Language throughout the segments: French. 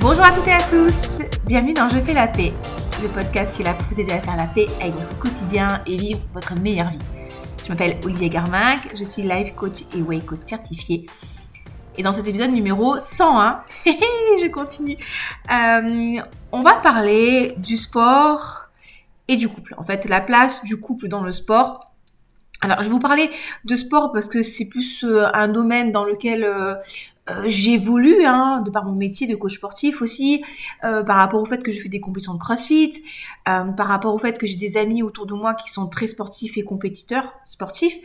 Bonjour à toutes et à tous, bienvenue dans Je fais la paix, le podcast qui est là pour vous aider à faire la paix avec votre quotidien et vivre votre meilleure vie. Je m'appelle Olivier Garmac, je suis life coach et way coach certifié. Et dans cet épisode numéro 101, je continue, euh, on va parler du sport et du couple. En fait, la place du couple dans le sport alors, je vais vous parler de sport parce que c'est plus euh, un domaine dans lequel euh, euh, j'évolue, hein, de par mon métier de coach sportif aussi, par rapport au fait que je fais des compétitions de CrossFit, par rapport au fait que j'ai des amis autour de moi qui sont très sportifs et compétiteurs sportifs.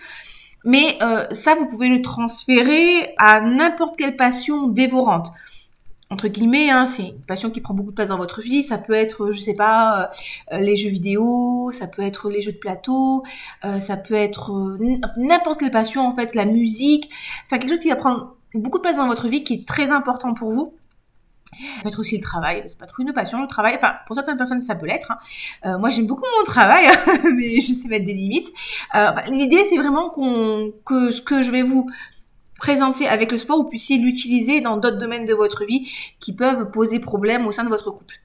Mais ça, vous pouvez le transférer à n'importe quelle passion dévorante entre guillemets, hein, c'est une passion qui prend beaucoup de place dans votre vie. Ça peut être, je sais pas, euh, les jeux vidéo, ça peut être les jeux de plateau, euh, ça peut être euh, n'importe quelle passion en fait, la musique, enfin quelque chose qui va prendre beaucoup de place dans votre vie, qui est très important pour vous. Ça peut être aussi le travail, c'est pas trop une passion, le travail, enfin pour certaines personnes ça peut l'être. Hein. moi j'aime beaucoup mon travail, mais je sais mettre des limites. L'idée c'est vraiment que ce que je vais vous présenter avec le sport, vous puissiez l'utiliser dans d'autres domaines de votre vie qui peuvent poser problème au sein de votre couple.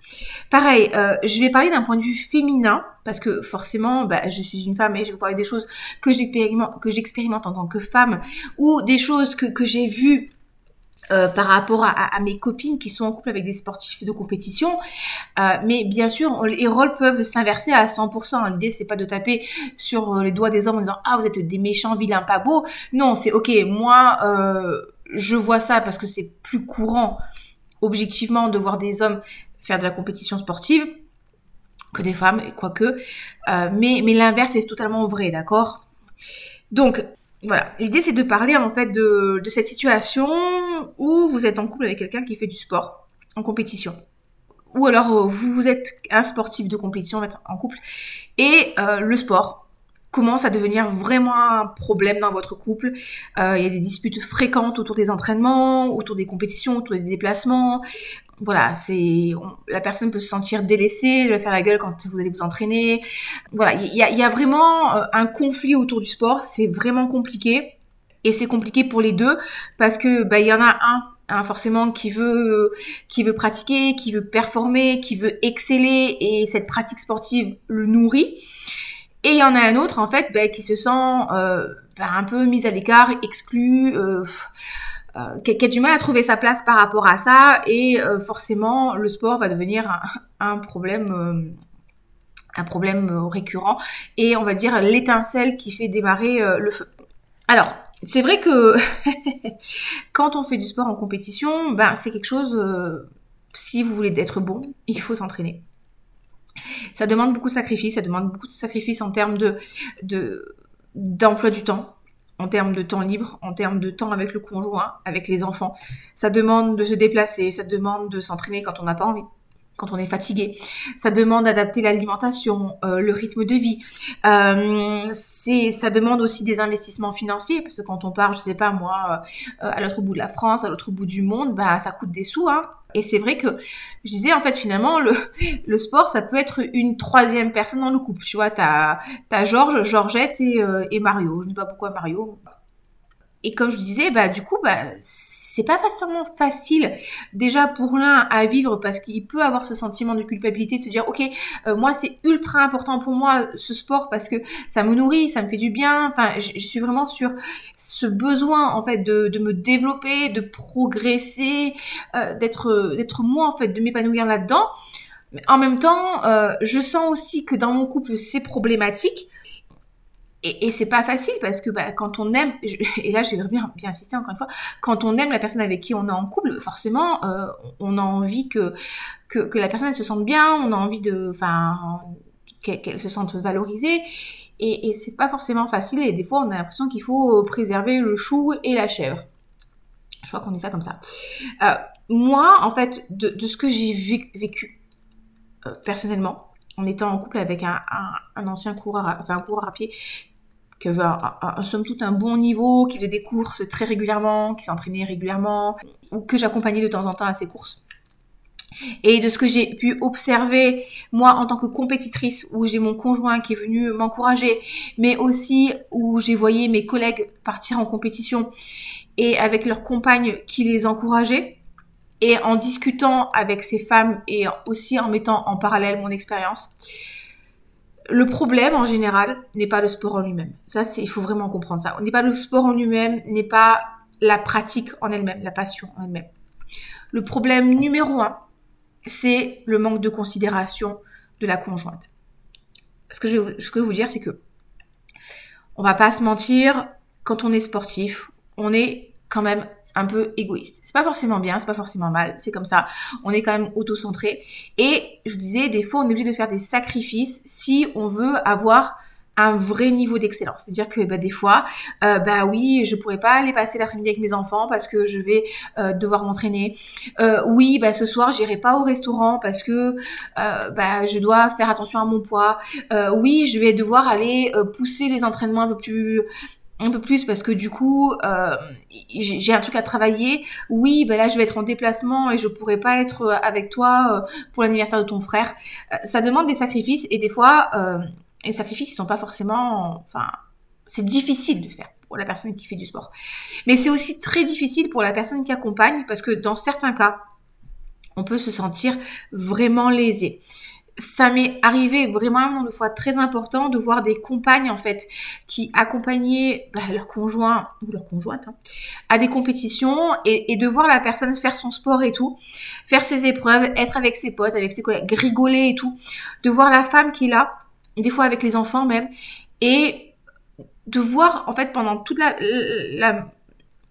Pareil, euh, je vais parler d'un point de vue féminin, parce que forcément, bah, je suis une femme et je vais vous parler des choses que j'expérimente en tant que femme, ou des choses que, que j'ai vues euh, par rapport à, mes copines qui sont en couple avec des sportifs de compétition. Euh, mais bien sûr, les rôles peuvent s'inverser à 100%. L'idée, c'est pas de taper sur euh, les doigts des hommes en disant ah vous êtes des méchants, vilains, pas beaux. Non, c'est ok. Moi, je vois ça parce que c'est plus courant, objectivement, de voir des hommes faire de la compétition sportive que des femmes, quoique. mais mais l'inverse est totalement vrai, d'accord? Donc, voilà, l'idée c'est de parler en fait de, cette situation où vous êtes en couple avec quelqu'un qui fait du sport en compétition. Ou alors euh, vous, êtes un sportif de compétition en couple et euh, le sport commence à devenir vraiment un problème dans votre couple. Euh, il y a des disputes fréquentes autour des entraînements, autour des compétitions, autour des déplacements voilà, c'est la personne peut se sentir délaissée, elle va faire la gueule quand vous allez vous entraîner. Voilà, il y a, vraiment un conflit autour du sport, c'est vraiment compliqué et c'est compliqué pour les deux parce que bah il y en a un Hein, forcément qui veut qui veut pratiquer, qui veut performer, qui veut exceller et cette pratique sportive le nourrit. Et il y en a un autre en fait bah, qui se sent euh, bah, un peu mis à l'écart, exclu. Euh, euh, qui, a du mal à trouver sa place par rapport à ça et euh, forcément le sport va devenir un, problème euh, un problème récurrent et on va dire l'étincelle qui fait démarrer le feu. Alors c'est vrai que quand on fait du sport en compétition, ben c'est quelque chose si vous voulez être bon, il faut s'entraîner. Ça demande beaucoup de sacrifices, ça demande beaucoup de sacrifices en termes de d'emploi du temps, en termes de temps libre, en termes de temps avec le conjoint, avec les enfants. Ça demande de se déplacer, ça demande de s'entraîner quand on n'a pas envie quand on est fatigué. Ça demande d'adapter l'alimentation, euh, le rythme de vie. Euh, ça demande aussi des investissements financiers parce que quand on part, je sais pas moi, euh, à l'autre bout de la France, à l'autre bout du monde, bah ça coûte des sous. Hein. Et c'est vrai que je disais en fait finalement le, le sport ça peut être une troisième personne dans le couple. Tu vois, t'as as Georges, Georgette et, et Mario. Je ne sais pas pourquoi Mario. Et comme je disais, bah du coup bah c'est pas forcément facile déjà pour l'un à vivre parce qu'il peut avoir ce sentiment de culpabilité de se dire ok euh, moi c'est ultra important pour moi ce sport parce que ça me nourrit ça me fait du bien. Enfin je, suis vraiment sur ce besoin en fait de, me développer de progresser euh, d'être moi en fait de m'épanouir là-dedans. Mais en même temps euh, je sens aussi que dans mon couple c'est problématique et, et c'est pas facile parce que bah, quand on aime, et là je vais bien, bien insister encore une fois, quand on aime la personne avec qui on est en couple, forcément euh, on a envie que, que, la personne se sente bien, on a envie de, qu'elle se sente valorisée. Et, et c'est pas forcément facile et des fois on a l'impression qu'il faut préserver le chou et la chèvre. Je crois qu'on dit ça comme ça. Euh, moi, en fait, de, ce que j'ai vécu, euh, personnellement, en étant en couple avec un, un, un ancien coureur, enfin un coureur à pied qui avait un, somme toute un bon niveau, qui faisait des courses très régulièrement, qui s'entraînait régulièrement, ou que j'accompagnais de temps en temps à ses courses. Et de ce que j'ai pu observer, moi, en tant que compétitrice, où j'ai mon conjoint qui est venu m'encourager, mais aussi où j'ai voyé mes collègues partir en compétition et avec leurs compagnes qui les encourageaient, et en discutant avec ces femmes et aussi en mettant en parallèle mon expérience, le problème en général n'est pas le sport en lui-même. Ça, il faut vraiment comprendre ça. N'est pas le sport en lui-même, n'est pas la pratique en elle-même, la passion en elle-même. Le problème numéro un, c'est le manque de considération de la conjointe. Ce que je veux, ce que je vous dire, c'est que on va pas se mentir, quand on est sportif, on est quand même un peu égoïste. C'est pas forcément bien, c'est pas forcément mal, c'est comme ça. On est quand même auto-centré. Et je vous disais, des fois, on est obligé de faire des sacrifices si on veut avoir un vrai niveau d'excellence. C'est-à-dire que bah, des fois, euh, bah oui, je pourrais pas aller passer l'après-midi avec mes enfants parce que je vais euh, devoir m'entraîner. Euh, oui, bah ce soir, j'irai pas au restaurant parce que bah, je dois faire attention à mon poids. Oui, je vais devoir aller pousser les entraînements un peu plus un peu plus parce que du coup euh, j'ai un truc à travailler. Oui ben là je vais être en déplacement et je pourrais pas être euh, avec toi euh, pour l'anniversaire de ton frère. Ça demande des sacrifices et des fois les sacrifices ils sont pas forcément enfin c'est difficile de faire pour la personne qui fait du sport. Mais c'est aussi très difficile pour la personne qui accompagne parce que dans certains cas on peut se sentir vraiment lésé ça m'est arrivé vraiment un nombre de fois très important de voir des compagnes en fait qui accompagnaient bah, leur conjoint ou leur conjointe hein, à des compétitions et, de voir la personne faire son sport et tout, faire ses épreuves, être avec ses potes, avec ses collègues, rigoler et tout, de voir la femme qui est là, des fois avec les enfants même, et de voir en fait pendant toute la, la,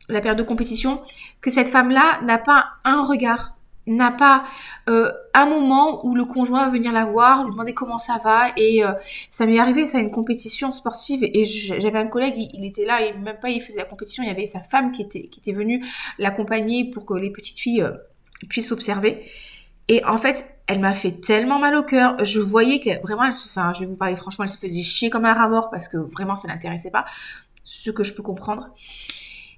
la période de compétition que cette femme-là n'a pas un regard n'a pas euh, un moment où le conjoint va venir la voir, lui demander comment ça va. Et euh, ça m'est arrivé, ça, une compétition sportive. Et j'avais un collègue, il, était là, et même pas il faisait la compétition, il y avait sa femme qui était, qui était venue l'accompagner pour que les petites filles euh, puissent observer. Et en fait, elle m'a fait tellement mal au cœur. Je voyais que vraiment, elle se, enfin, je vais vous parler franchement, elle se faisait chier comme un rat parce que vraiment, ça l'intéressait pas. Ce que je peux comprendre.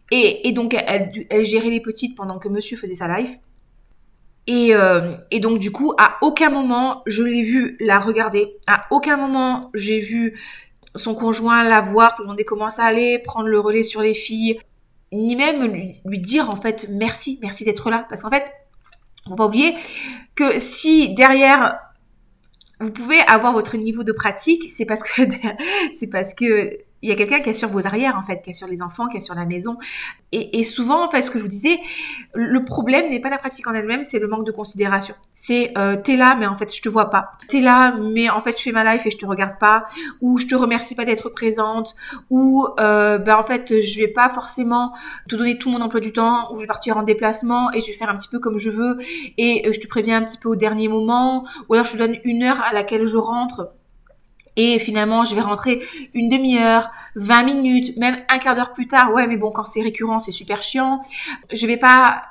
Et, et donc, elle, elle gérait les petites pendant que monsieur faisait sa life. Et, euh, et, donc du coup, à aucun moment je l'ai vu la regarder. À aucun moment j'ai vu son conjoint la voir, demander comment ça allait, prendre le relais sur les filles, ni même lui, lui dire en fait merci, merci d'être là. Parce qu'en fait, faut pas oublier que si derrière vous pouvez avoir votre niveau de pratique, c'est parce que c'est parce que il y a quelqu'un qui est sur vos arrières en fait, qui est sur les enfants, qui est sur la maison. Et, et souvent, en fait, ce que je vous disais, le problème n'est pas la pratique en elle-même, c'est le manque de considération. C'est euh, t'es là, mais en fait je te vois pas. T'es là, mais en fait je fais ma life et je te regarde pas. Ou je te remercie pas d'être présente. Ou euh, ben en fait je vais pas forcément te donner tout mon emploi du temps. Ou je vais partir en déplacement et je vais faire un petit peu comme je veux. Et euh, je te préviens un petit peu au dernier moment. Ou alors je te donne une heure à laquelle je rentre et finalement, je vais rentrer une demi-heure, 20 minutes, même un quart d'heure plus tard. Ouais, mais bon, quand c'est récurrent, c'est super chiant. Je vais pas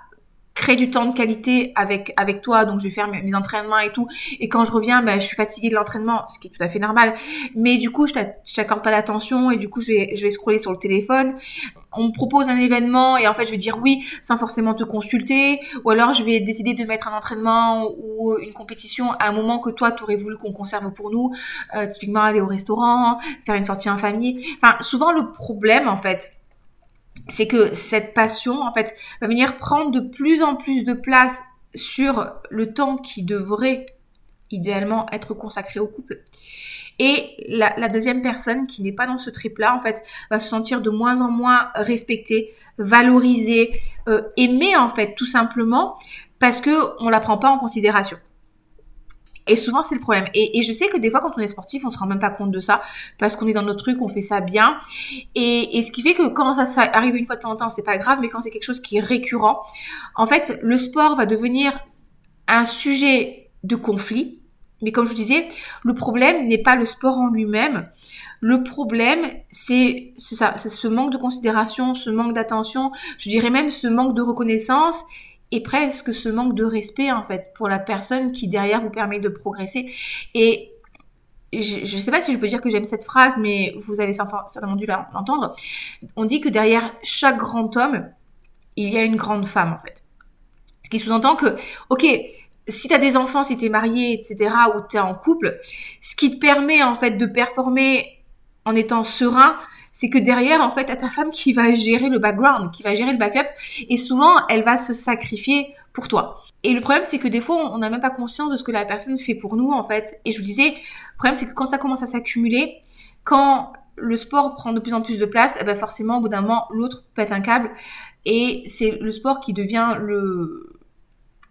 créer du temps de qualité avec avec toi donc je vais faire mes, entraînements et tout. Et quand je reviens ben je suis fatiguée de l'entraînement ce qui est tout à fait normal. Mais du coup je t'accorde pas d'attention et du coup je vais je vais scroller sur le téléphone. On me propose un événement et en fait je vais dire oui sans forcément te consulter. Ou alors je vais décider de mettre un entraînement ou une compétition à un moment que toi tu aurais voulu qu'on conserve pour nous. Euh, typiquement aller au restaurant faire une sortie en famille. Enfin souvent le problème en fait c'est que cette passion, en fait, va venir prendre de plus en plus de place sur le temps qui devrait idéalement être consacré au couple. Et la, deuxième personne qui n'est pas dans ce trip-là, en fait, va se sentir de moins en moins respectée, valorisée, euh, aimée, en fait, tout simplement, parce que on la prend pas en considération. Et souvent, c'est le problème. Et, je sais que des fois, quand on est sportif, on se rend même pas compte de ça parce qu'on est dans notre truc, on fait ça bien. Et, ce qui fait que quand ça, arrive une fois de temps en temps, c'est pas grave, mais quand c'est quelque chose qui est récurrent, en fait, le sport va devenir un sujet de conflit. Mais comme je vous disais, le problème n'est pas le sport en lui-même. Le problème, c'est ça, ce manque de considération, ce manque d'attention, je dirais même ce manque de reconnaissance et presque ce manque de respect en fait pour la personne qui derrière vous permet de progresser. Et je ne sais pas si je peux dire que j'aime cette phrase, mais vous avez certainement dû l'entendre. On dit que derrière chaque grand homme, il y a une grande femme en fait. Ce qui sous-entend que, ok, si tu as des enfants, si tu es marié, etc., ou tu es en couple, ce qui te permet en fait de performer en étant serein, c'est que derrière, en fait, à ta femme qui va gérer le background, qui va gérer le backup, et souvent, elle va se sacrifier pour toi. Et le problème, c'est que des fois, on n'a même pas conscience de ce que la personne fait pour nous, en fait. Et je vous disais, le problème, c'est que quand ça commence à s'accumuler, quand le sport prend de plus en plus de place, eh ben forcément, au bout d'un moment, l'autre pète un câble. Et c'est le sport qui devient le,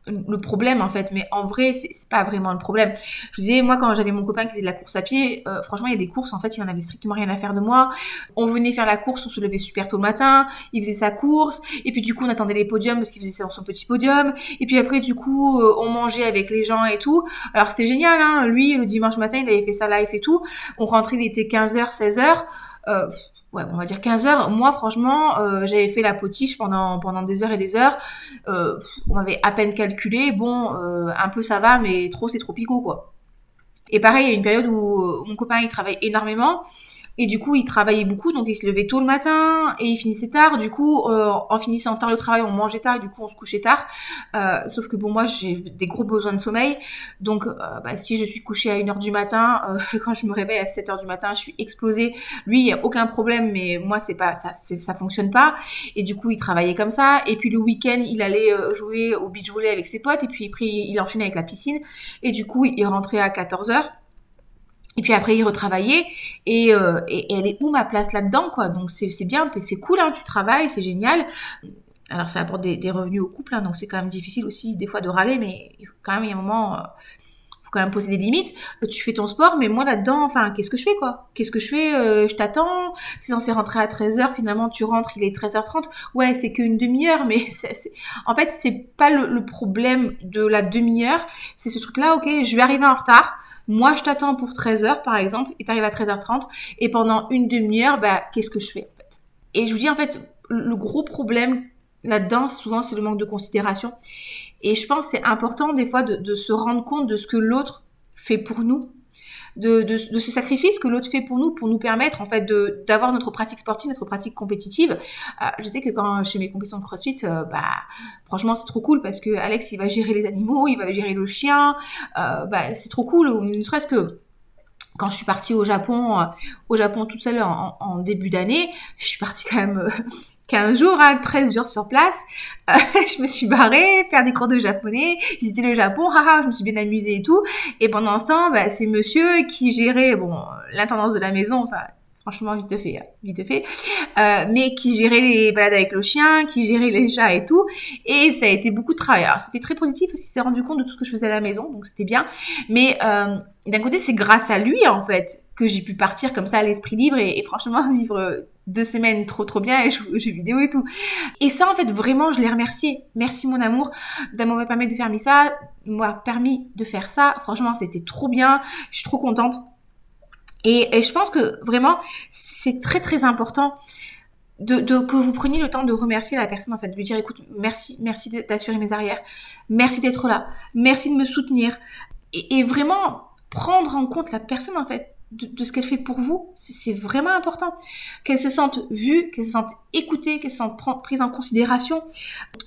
le problème en fait. Mais en vrai c'est pas vraiment le problème. Je vous disais moi quand j'avais mon copain qui faisait de la course à pied euh, franchement il y a des courses en fait il en avait strictement rien à faire de moi. On venait faire la course on se levait super tôt le matin il faisait sa course et puis du coup on attendait les podiums parce qu'il faisait son petit podium. Et puis après du coup euh, on mangeait avec les gens et tout. Alors c'est génial hein. Lui le dimanche matin il avait fait sa live et tout. On rentrait il était 15h 16h euh, ouais, on va dire 15 heures. Moi, franchement, euh, j'avais fait la potiche pendant pendant des heures et des heures. Euh, on avait à peine calculé. Bon, euh, un peu ça va, mais trop c'est trop picot quoi. Et pareil, il y a une période où mon copain il travaille énormément et du coup, il travaillait beaucoup, donc il se levait tôt le matin et il finissait tard. Du coup, euh, en finissant tard le travail, on mangeait tard et du coup, on se couchait tard. Euh, sauf que bon, moi, j'ai des gros besoins de sommeil. Donc, euh, bah, si je suis couchée à 1h du matin, quand je me réveille à 7h du matin, je suis explosée. Lui, il n'y a aucun problème, mais moi, c'est pas ça, ça fonctionne pas. Et du coup, il travaillait comme ça. Et puis le week-end, il allait jouer au beach volley avec ses potes. Et puis, il enchaînait avec la piscine. Et du coup, il rentrait à 14h. Et puis après, il retravaillait. Et, euh, et, elle est où ma place là-dedans, quoi? Donc c'est bien, c'est cool, hein, tu travailles, c'est génial. Alors ça apporte des, revenus au couple, hein, donc c'est quand même difficile aussi des fois de râler, mais quand même, il y a un moment, euh, faut quand même poser des limites. Tu fais ton sport, mais moi là-dedans, enfin, qu'est-ce que je fais, quoi? Qu'est-ce que je fais? Euh, Je t'attends, es censé rentrer à 13h, finalement tu rentres, il est 13h30. Ouais, c'est qu'une demi-heure, mais c'est en fait, c'est pas le, le problème de la demi-heure, c'est ce truc-là, ok, je vais arriver en retard, moi, je t'attends pour 13h, par exemple, et t'arrives à 13h30, et pendant une demi-heure, bah, qu'est-ce que je fais, Et je vous dis, en fait, le gros problème là-dedans, souvent, c'est le manque de considération. Et je pense c'est important, des fois, de se rendre compte de ce que l'autre fait pour nous de, ce sacrifice que l'autre fait pour nous, pour nous permettre en fait d'avoir notre pratique sportive, notre pratique compétitive. Euh, je sais que quand fais mes compétitions de CrossFit, euh, bah franchement c'est trop cool parce que Alex il va gérer les animaux, il va gérer le chien, euh, bah c'est trop cool. Ne serait-ce que quand je suis partie au Japon, au Japon toute seule en, en début d'année, je suis partie quand même 15 jours, hein, 13 jours sur place. Euh, je me suis barrée, faire des cours de japonais, visiter le Japon, haha, je me suis bien amusée et tout. Et pendant ce temps, bah, c'est monsieur qui gérait bon l'intendance de la maison, enfin franchement vite fait, hein, vite fait, euh, mais qui gérait les balades avec le chien, qui gérait les chats et tout. Et ça a été beaucoup de travail. Alors c'était très positif parce qu'il s'est rendu compte de tout ce que je faisais à la maison, donc c'était bien. Mais euh, d'un côté, c'est grâce à lui en fait que j'ai pu partir comme ça à l'esprit libre et, et, franchement vivre deux semaines trop trop bien et j'ai vidéo et tout. Et ça en fait vraiment je l'ai remercié. Merci mon amour d'avoir permis de faire ça, m'a permis de faire ça. Franchement c'était trop bien. Je suis trop contente. Et, je pense que vraiment c'est très très important de, que vous preniez le temps de remercier la personne en fait, de lui dire écoute merci merci d'assurer mes arrières, merci d'être là, merci de me soutenir et vraiment prendre en compte la personne en fait de, ce qu'elle fait pour vous, c'est vraiment important. Qu'elle se sente vue, qu'elle se sente écoutée, qu'elle se sente prise en considération,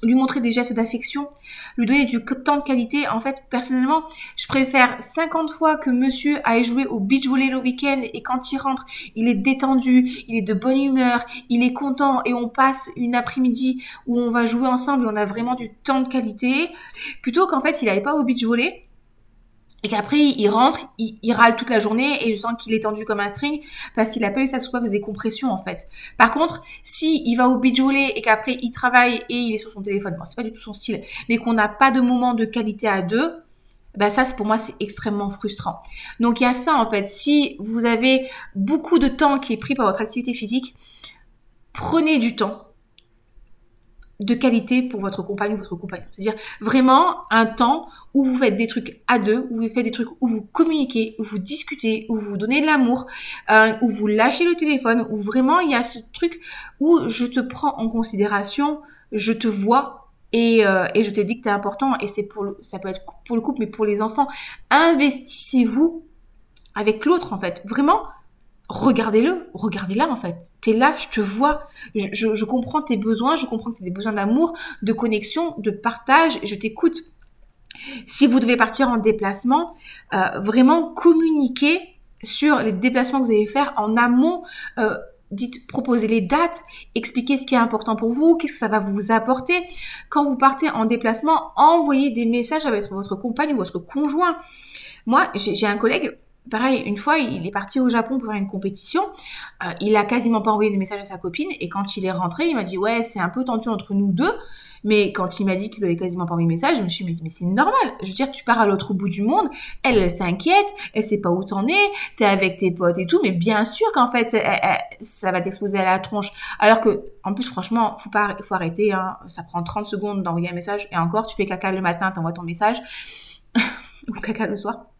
lui montrer des gestes d'affection, lui donner du temps de qualité. En fait, personnellement, je préfère 50 fois que monsieur aille jouer au beach volley le week-end et quand il rentre, il est détendu, il est de bonne humeur, il est content et on passe une après-midi où on va jouer ensemble et on a vraiment du temps de qualité, plutôt qu'en fait, il n'aille pas au beach volley et qu'après il rentre, il, râle toute la journée et je sens qu'il est tendu comme un string parce qu'il a pas eu sa soupape de décompression en fait. Par contre, si il va au beach et qu'après il travaille et il est sur son téléphone, bon c'est pas du tout son style, mais qu'on n'a pas de moment de qualité à deux, ben ça pour moi c'est extrêmement frustrant. Donc il y a ça en fait. Si vous avez beaucoup de temps qui est pris par votre activité physique, prenez du temps de qualité pour votre compagne ou votre compagnon. C'est-à-dire vraiment un temps où vous faites des trucs à deux, où vous faites des trucs où vous communiquez, où vous discutez, où vous donnez de l'amour, euh, où vous lâchez le téléphone, où vraiment il y a ce truc où je te prends en considération, je te vois et, euh, et je te dis que tu es important et c'est pour le, ça peut être pour le couple mais pour les enfants. Investissez-vous avec l'autre en fait. Vraiment, regardez-le, regardez-la en fait. T'es là, je te vois, je, comprends tes besoins, je comprends que c'est des besoins d'amour, de connexion, de partage, je t'écoute. Si vous devez partir en déplacement, euh, vraiment communiquer sur les déplacements que vous allez faire en amont. Euh, dites, proposez les dates, expliquez ce qui est important pour vous, qu'est-ce que ça va vous apporter. Quand vous partez en déplacement, envoyez des messages avec votre compagne ou votre conjoint. Moi, j'ai un collègue, pareil, une fois, il est parti au Japon pour faire une compétition. Euh, il a quasiment pas envoyé de message à sa copine. Et quand il est rentré, il m'a dit, ouais, c'est un peu tendu entre nous deux. Mais quand il m'a dit qu'il avait quasiment pas envoyé de message, je me suis dit, mais, c'est normal. Je veux dire, tu pars à l'autre bout du monde. Elle, elle s'inquiète. Elle sait pas où t'en es. T'es avec tes potes et tout. Mais bien sûr qu'en fait, ça va t'exposer à la tronche. Alors que, en plus, franchement, faut pas, faut arrêter, hein. Ça prend 30 secondes d'envoyer un message. Et encore, tu fais caca le matin, t'envoies ton message. ou caca le soir.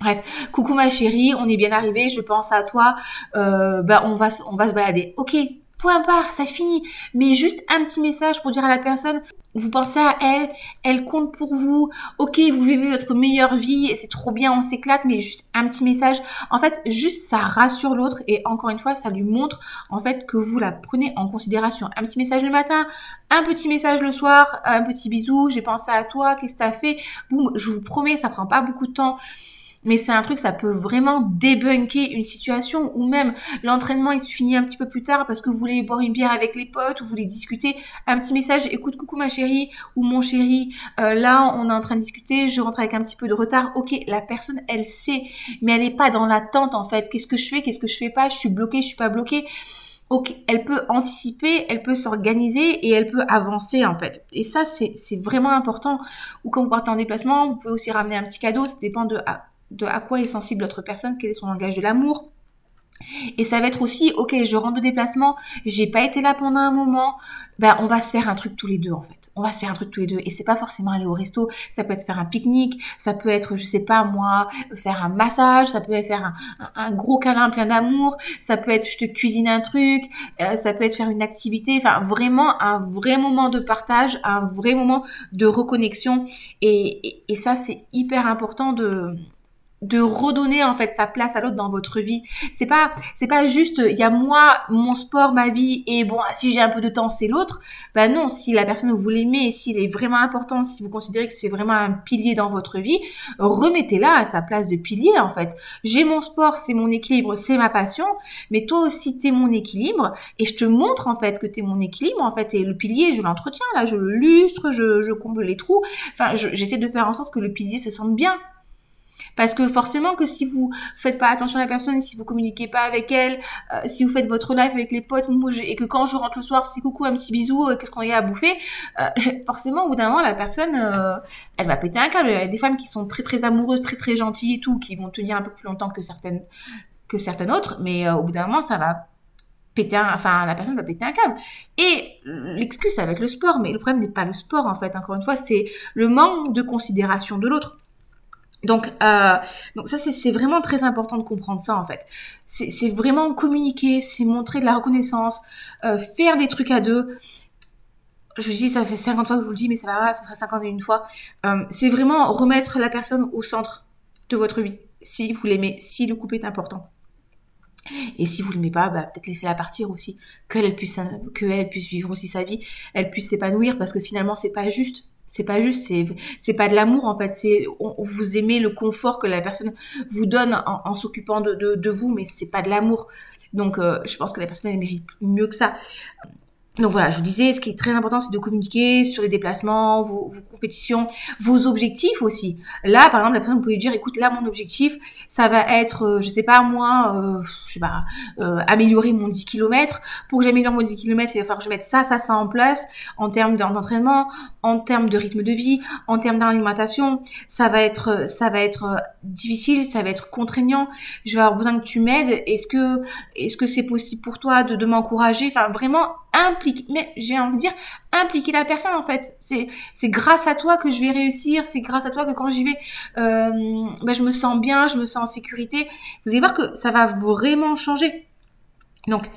Bref, coucou ma chérie, on est bien arrivé, je pense à toi, euh, bah on va on va se balader. Ok, point barre, ça finit. Mais juste un petit message pour dire à la personne, vous pensez à elle, elle compte pour vous. Ok, vous vivez votre meilleure vie, c'est trop bien, on s'éclate, mais juste un petit message. En fait, juste ça rassure l'autre et encore une fois, ça lui montre en fait que vous la prenez en considération. Un petit message le matin, un petit message le soir, un petit bisou, j'ai pensé à toi, qu'est-ce que t'as fait? Boum, je vous promets, ça prend pas beaucoup de temps mais c'est un truc, ça peut vraiment débunker une situation ou même l'entraînement, il se finit un petit peu plus tard parce que vous voulez boire une bière avec les potes ou vous voulez discuter. Un petit message, écoute, coucou ma chérie ou mon chéri, euh, là on est en train de discuter, je rentre avec un petit peu de retard. Ok, la personne, elle sait, mais elle n'est pas dans l'attente en fait. Qu'est-ce que je fais, qu'est-ce que je fais pas, je suis bloquée, je suis pas bloquée. Ok, elle peut anticiper, elle peut s'organiser et elle peut avancer en fait. Et ça, c'est vraiment important. Ou quand vous partez en déplacement, vous pouvez aussi ramener un petit cadeau, ça dépend de de à quoi est sensible l'autre personne, quel est son langage de l'amour. Et ça va être aussi, ok, je rentre de déplacement, j'ai pas été là pendant un moment, ben on va se faire un truc tous les deux en fait. On va se faire un truc tous les deux. Et c'est pas forcément aller au resto, ça peut être faire un pique-nique, ça peut être, je sais pas moi, faire un massage, ça peut être faire un, gros câlin plein d'amour, ça peut être je te cuisine un truc, euh, ça peut être faire une activité, enfin vraiment un vrai moment de partage, un vrai moment de reconnexion. et, et ça c'est hyper important de de redonner en fait sa place à l'autre dans votre vie. C'est pas c'est pas juste il y a moi, mon sport, ma vie et bon si j'ai un peu de temps c'est l'autre. Ben non, si la personne vous l'aimez, s'il est vraiment important, si vous considérez que c'est vraiment un pilier dans votre vie, remettez-la à sa place de pilier en fait. J'ai mon sport, c'est mon équilibre, c'est ma passion, mais toi aussi t'es mon équilibre et je te montre en fait que t'es mon équilibre en fait et le pilier je l'entretiens là, je le lustre, je, je comble les trous. Enfin j'essaie de faire en sorte que le pilier se sente bien parce que forcément que si vous faites pas attention à la personne, si vous communiquez pas avec elle, euh, si vous faites votre live avec les potes, et que quand je rentre le soir, c'est coucou, un petit bisou, euh, qu'est-ce qu'on y a à bouffer, euh, forcément au bout d'un moment la personne, elle va péter un câble. Il y a des femmes qui sont très très amoureuses, très très gentilles et tout, qui vont tenir un peu plus longtemps que certaines que certaines autres, mais au bout d'un moment ça va péter un, enfin la personne va péter un câble. Et l'excuse ça va être le sport, mais le problème n'est pas le sport en fait. Encore une fois, c'est le manque de considération de l'autre. Donc, euh, donc ça c'est vraiment très important de comprendre ça en fait. C'est vraiment communiquer, c'est montrer de la reconnaissance, euh, faire des trucs à deux. Je vous dis, ça fait 50 fois que je vous le dis, mais ça va, ça fera 51 fois. Euh, c'est vraiment remettre la personne au centre de votre vie, si vous l'aimez, si le couple est important. Et si vous ne l'aimez pas, bah, peut-être laisser-la partir aussi, qu'elle puisse, qu'elle puisse vivre aussi sa vie, elle puisse s'épanouir, parce que finalement c'est pas juste c'est pas juste, c'est pas de l'amour en fait. C'est vous aimez le confort que la personne vous donne en, s'occupant de, de, vous, mais c'est pas de l'amour. Donc euh, je pense que la personne elle mérite mieux que ça. Donc voilà, je vous disais, ce qui est très important, c'est de communiquer sur les déplacements, vos, compétitions, vos objectifs aussi. Là, par exemple, la personne vous pouvez dire, écoute, là, mon objectif, ça va être, euh, je sais pas moi, euh, je sais pas, euh, améliorer mon 10 km. Pour que j'améliore mon 10 km, il va falloir que je mette ça, ça, ça en place en termes d'entraînement, en termes de rythme de vie, en termes d'alimentation. Ça va être, ça va être difficile, ça va être contraignant. Je vais avoir besoin que tu m'aides. Est-ce que, est-ce que c'est possible pour toi de, de m'encourager? Enfin, vraiment impliquer, mais j'ai envie de dire impliquer la personne en fait. C'est c'est grâce à toi que je vais réussir, c'est grâce à toi que quand j'y vais, euh, ben, je me sens bien, je me sens en sécurité. Vous allez voir que ça va vraiment changer. Donc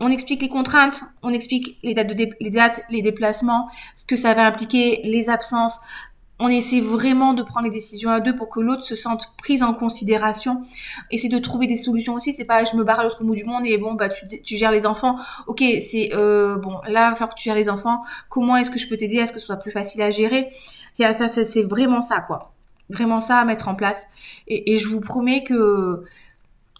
on explique les contraintes, on explique les dates, de les dates, les déplacements, ce que ça va impliquer, les absences, on essaie vraiment de prendre les décisions à deux pour que l'autre se sente prise en considération. Essayer de trouver des solutions aussi. C'est pas je me barre à l'autre bout du monde et bon bah tu, gères les enfants. Ok, c'est euh, bon là falloir que tu gères les enfants. Comment est-ce que je peux t'aider à ce que ce soit plus facile à gérer? Ça, ça c'est vraiment ça quoi. Vraiment ça à mettre en place. Et, et je vous promets que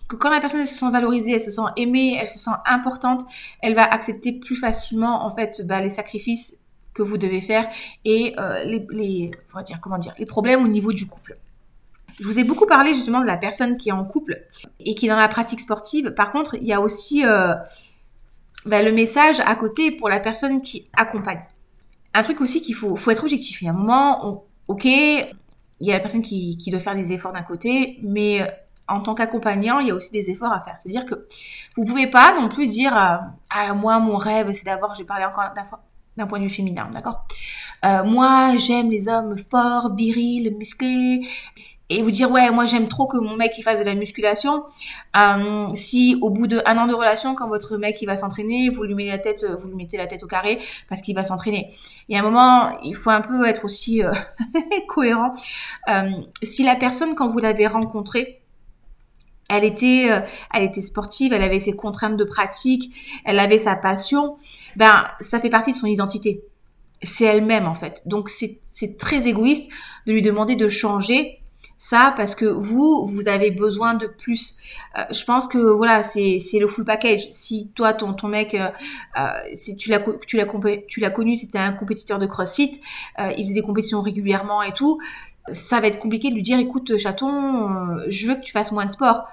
quand la personne se sent valorisée, elle se sent aimée, elle se sent importante, elle va accepter plus facilement en fait bah, les sacrifices que vous devez faire et euh, les, comment dire, les problèmes au niveau du couple. Je vous ai beaucoup parlé justement de la personne qui est en couple et qui est dans la pratique sportive. Par contre, il y a aussi euh, bah, le message à côté pour la personne qui accompagne. Un truc aussi qu'il faut, faut être objectif. Il y a un moment, ok, il y a la personne qui, doit faire des efforts d'un côté, mais euh, en tant qu'accompagnant, il y a aussi des efforts à faire. C'est-à-dire que vous pouvez pas non plus dire ah moi mon rêve c'est d'avoir, j'ai parlé encore d'un point de vue féminin, d'accord? Euh, Moi j'aime les hommes forts, virils, musclés, et vous dire ouais moi j'aime trop que mon mec il fasse de la musculation. Euh, si au bout de un an de relation quand votre mec il va s'entraîner vous lui mettez la tête vous lui mettez la tête au carré parce qu'il va s'entraîner. Il y a un moment il faut un peu être aussi euh, cohérent. Euh, si la personne quand vous l'avez rencontrée elle était, euh, elle était sportive, elle avait ses contraintes de pratique, elle avait sa passion. Ben, ça fait partie de son identité. C'est elle-même en fait. Donc c'est très égoïste de lui demander de changer ça parce que vous, vous avez besoin de plus. Euh, je pense que voilà, c'est le full package. Si toi, ton, ton mec, euh, si tu l'as tu l'as connu, c'était un compétiteur de CrossFit, il faisait des compétitions régulièrement et tout. Ça va être compliqué de lui dire, écoute, chaton, je veux que tu fasses moins de sport.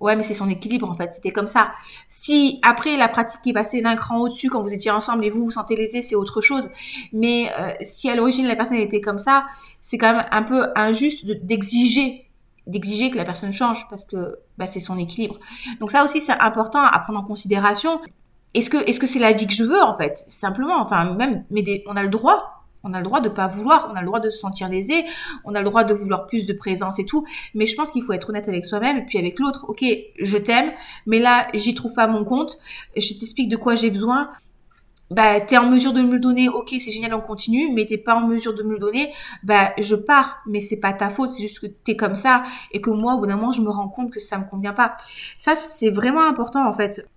Ouais, mais c'est son équilibre en fait, c'était comme ça. Si après la pratique est passée d'un cran au-dessus quand vous étiez ensemble et vous vous sentez lésé, c'est autre chose. Mais euh, si à l'origine la personne était comme ça, c'est quand même un peu injuste d'exiger d'exiger que la personne change parce que bah, c'est son équilibre. Donc ça aussi c'est important à prendre en considération. Est-ce que est-ce que c'est la vie que je veux en fait? Simplement, enfin même mais on a le droit on a le droit de pas vouloir, on a le droit de se sentir lésé, on a le droit de vouloir plus de présence et tout. Mais je pense qu'il faut être honnête avec soi-même et puis avec l'autre. Ok, je t'aime, mais là, j'y trouve pas mon compte. Je t'explique de quoi j'ai besoin. Bah, t'es en mesure de me le donner, ok, c'est génial, on continue, mais t'es pas en mesure de me le donner, bah, je pars, mais c'est pas ta faute, c'est juste que t'es comme ça, et que moi, au bout d'un moment, je me rends compte que ça me convient pas. Ça, c'est vraiment important, en fait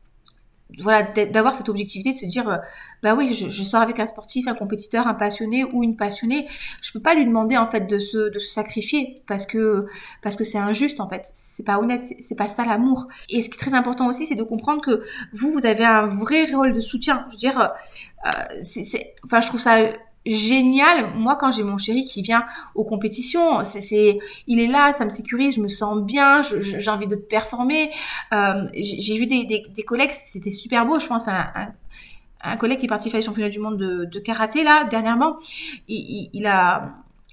voilà, d'avoir cette objectivité de se dire, euh, bah oui, je, sors avec un sportif, un compétiteur, un passionné ou une passionnée. Je peux pas lui demander en fait de se, de se sacrifier parce que parce que c'est injuste en fait. C'est pas honnête, c'est pas ça l'amour. Et ce qui est très important aussi, c'est de comprendre que vous, vous avez un vrai rôle de soutien. Je veux dire, euh, c'est, enfin, je trouve ça génial. Moi, quand j'ai mon chéri qui vient aux compétitions, c'est, il est là, ça me sécurise, je me sens bien, j'ai envie de performer. Euh, j'ai vu des, collègues, c'était super beau. Je pense à un, collègue qui est parti faire les championnats du monde de, karaté là dernièrement. il a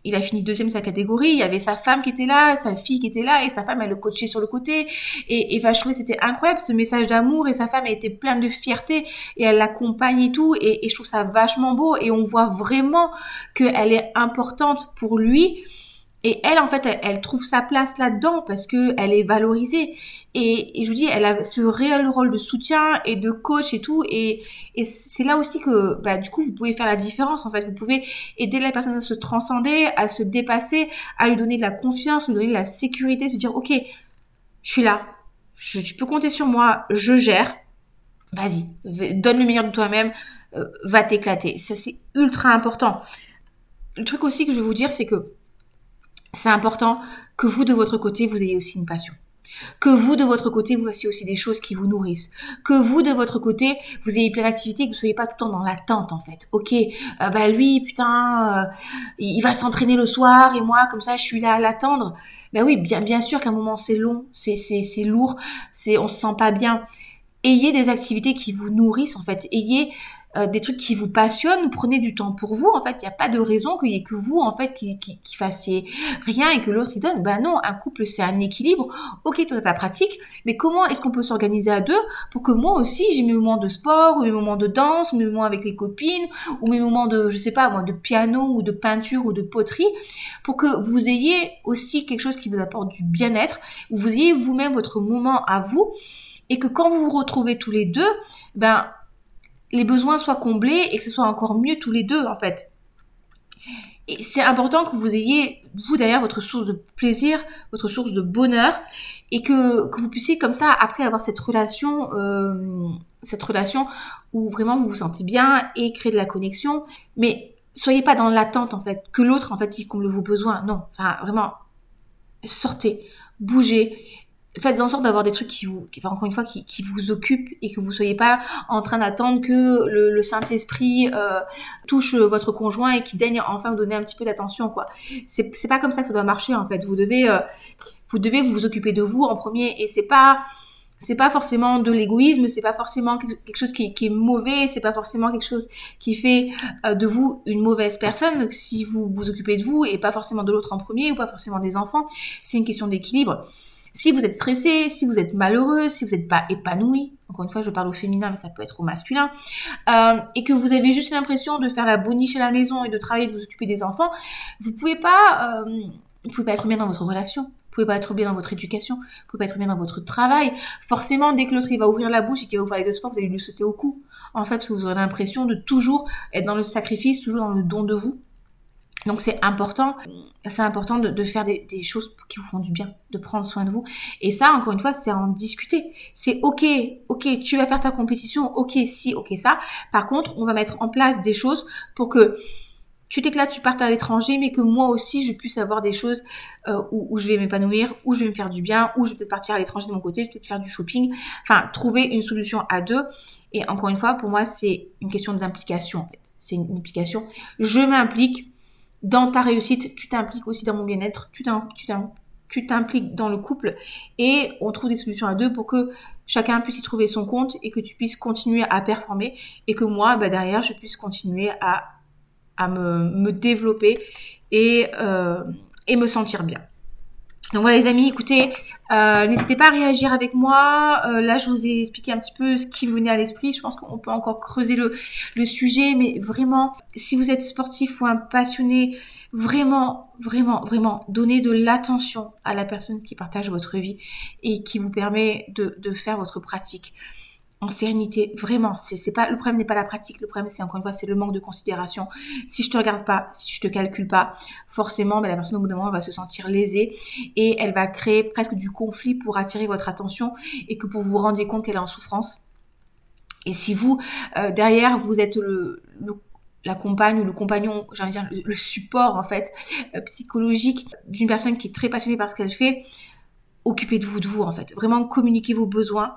il a fini deuxième de sa catégorie. Il y avait sa femme qui était là, sa fille qui était là, et sa femme, elle le coachait sur le côté. Et, et trouvais c'était incroyable ce message d'amour. Et sa femme, elle était pleine de fierté et elle l'accompagne et tout. Et, et, je trouve ça vachement beau. Et on voit vraiment qu'elle est importante pour lui. Et elle, en fait, elle, trouve sa place là-dedans parce que elle est valorisée. Et, je vous dis, elle a ce réel rôle de soutien et de coach et tout. Et, c'est là aussi que, bah, du coup, vous pouvez faire la différence. En fait, vous pouvez aider la personne à se transcender, à se dépasser, à lui donner de la confiance, lui donner de la sécurité, se dire, ok, je suis là, tu peux compter sur moi, je gère. Vas-y, donne le meilleur de toi-même, euh, va t'éclater. Ça, c'est ultra important. Le truc aussi que je vais vous dire, c'est que c'est important que vous, de votre côté, vous ayez aussi une passion. Que vous, de votre côté, vous fassiez aussi des choses qui vous nourrissent. Que vous, de votre côté, vous ayez plein d'activités, que vous soyez pas tout le temps dans l'attente, en fait. Ok, euh, bah lui, putain, euh, il va s'entraîner le soir et moi, comme ça, je suis là à l'attendre. Ben oui, bien, bien sûr qu'à un moment, c'est long, c'est, c'est, c'est lourd, c'est, on se sent pas bien. Ayez des activités qui vous nourrissent, en fait. Ayez euh, des trucs qui vous passionnent, prenez du temps pour vous. En fait, il n'y a pas de raison qu'il y ait que vous, en fait, qui, qui, qui fassiez rien et que l'autre il donne. Ben non, un couple c'est un équilibre. Ok, toi ta pratique, mais comment est-ce qu'on peut s'organiser à deux pour que moi aussi j'ai mes moments de sport, ou mes moments de danse, ou mes moments avec les copines, ou mes moments de, je sais pas, moi, de piano ou de peinture ou de poterie, pour que vous ayez aussi quelque chose qui vous apporte du bien-être, où vous ayez vous-même votre moment à vous et que quand vous vous retrouvez tous les deux, ben les besoins soient comblés et que ce soit encore mieux tous les deux en fait. Et c'est important que vous ayez, vous derrière, votre source de plaisir, votre source de bonheur, et que, que vous puissiez comme ça, après avoir cette relation, euh, cette relation où vraiment vous vous sentez bien et créer de la connexion. Mais soyez pas dans l'attente en fait, que l'autre en fait il comble vos besoins. Non, enfin vraiment, sortez, bougez, faites en sorte d'avoir des trucs qui vous, encore une fois, qui, vous occupent et que vous soyez pas en train d'attendre que le, Saint-Esprit euh, touche votre conjoint et qu'il daigne enfin vous donner un petit peu d'attention, quoi. C'est, pas comme ça que ça doit marcher, en fait. Vous devez, euh, vous devez vous occuper de vous en premier et c'est pas, c'est pas forcément de l'égoïsme, c'est pas forcément quelque chose qui, est mauvais, c'est pas forcément quelque chose qui fait euh, de vous une mauvaise personne si vous vous occupez de vous et pas forcément de l'autre en premier ou pas forcément des enfants. C'est une question d'équilibre. Si vous êtes stressé, si vous êtes malheureux, si vous n'êtes pas épanoui, encore une fois, je parle au féminin, mais ça peut être au masculin, euh, et que vous avez juste l'impression de faire la boniche à la maison et de travailler, de vous occuper des enfants, vous pouvez euh, pouvez pas être bien dans votre relation. Vous pouvez pas être bien dans votre éducation, vous pouvez pas être bien dans votre travail. Forcément, dès que l'autre va ouvrir la bouche et qu'il va vous parler de sport, vous allez lui sauter au cou. En fait, parce que vous aurez l'impression de toujours être dans le sacrifice, toujours dans le don de vous. Donc c'est important, c'est important de, faire des, choses qui vous font du bien, de prendre soin de vous. Et ça, encore une fois, c'est en discuter. C'est ok, ok, tu vas faire ta compétition, ok, si, ok, ça. Par contre, on va mettre en place des choses pour que tu t'éclates, tu partes à l'étranger, mais que moi aussi je puisse avoir des choses euh, où, je vais m'épanouir, où je vais me faire du bien, où je vais peut-être partir à l'étranger de mon côté, je vais peut-être faire du shopping. Enfin, trouver une solution à deux. Et encore une fois, pour moi, c'est une question d'implication en fait. C'est une implication. Je m'implique dans ta réussite, tu t'impliques aussi dans mon bien-être, tu t'impliques dans le couple et on trouve des solutions à deux pour que chacun puisse y trouver son compte et que tu puisses continuer à performer et que moi, bah, derrière, je puisse continuer à, me, développer euh, et me sentir bien. Donc voilà les amis, écoutez, euh, n'hésitez pas à réagir avec moi. Euh, là, je vous ai expliqué un petit peu ce qui venait à l'esprit. Je pense qu'on peut encore creuser le, sujet, mais vraiment, si vous êtes sportif ou un passionné, vraiment, vraiment, vraiment, donnez de l'attention à la personne qui partage votre vie et qui vous permet de faire votre pratique en sérénité, vraiment. C'est pas le problème n'est pas la pratique, le problème c'est encore une fois c'est le manque de considération. Si je te regarde pas, si je te calcule pas, forcément, ben, la personne au bout d'un moment va se sentir lésée et elle va créer presque du conflit pour attirer votre attention et que pour vous rendiez compte qu'elle est en souffrance. Et si vous euh, derrière vous êtes la compagne ou le compagnon, j'ai envie de dire le, support en fait euh, psychologique d'une personne qui est très passionnée par ce qu'elle fait, occupez de vous de vous en fait. Vraiment communiquez vos besoins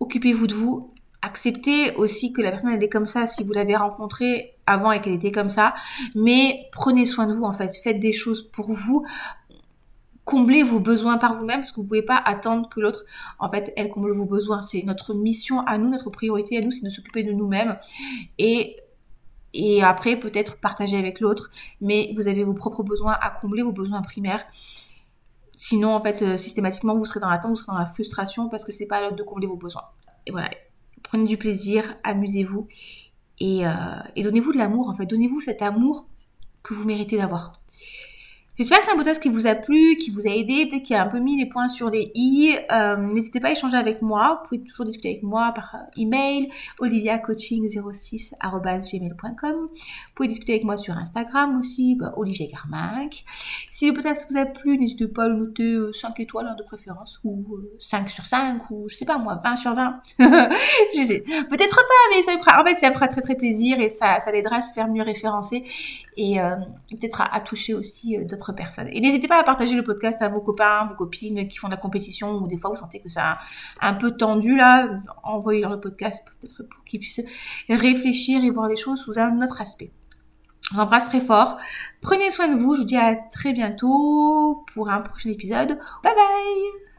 occupez-vous de vous. Acceptez aussi que la personne elle est comme ça si vous l'avez rencontrée avant et qu'elle était comme ça. Mais prenez soin de vous en fait. Faites des choses pour vous. Comblez vos besoins par vous-même parce que vous pouvez pas attendre que l'autre, en fait, elle comble vos besoins. C'est notre mission à nous, notre priorité à nous, c'est de s'occuper de nous-mêmes. Et et après peut-être partager avec l'autre, mais vous avez vos propres besoins à combler, vos besoins primaires. Sinon, en fait, euh, systématiquement, vous serez dans l'attente, vous serez dans la frustration parce que c'est pas l'heure de combler vos besoins. Et voilà, prenez du plaisir, amusez-vous et, euh, et donnez-vous de l'amour, en fait. Donnez-vous cet amour que vous méritez d'avoir. J'espère que c'est un podcast qui vous a plu, qui vous a aidé, peut-être qui a un peu mis les points sur les i. Euh, n'hésitez pas à échanger avec moi. Vous pouvez toujours discuter avec moi par euh, email oliviacoaching06@gmail.com. Vous pouvez discuter avec moi sur Instagram aussi, bah, Olivier. Si le podcast vous a plu, n'hésitez pas à le noter 5 euh, étoiles hein, de préférence ou 5 sur 5 ou je sais pas moi 20 sur 20. je sais. Peut-être pas, mais ça me fera, en fait, ça me fera très très plaisir et ça, ça l'aidera à se faire mieux référencer et peut-être à toucher aussi d'autres personnes. Et n'hésitez pas à partager le podcast à vos copains, vos copines qui font de la compétition ou des fois vous sentez que ça a un peu tendu là. Envoyez-leur le podcast peut-être pour qu'ils puissent réfléchir et voir les choses sous un autre aspect. Je vous embrasse très fort. Prenez soin de vous. Je vous dis à très bientôt pour un prochain épisode. Bye bye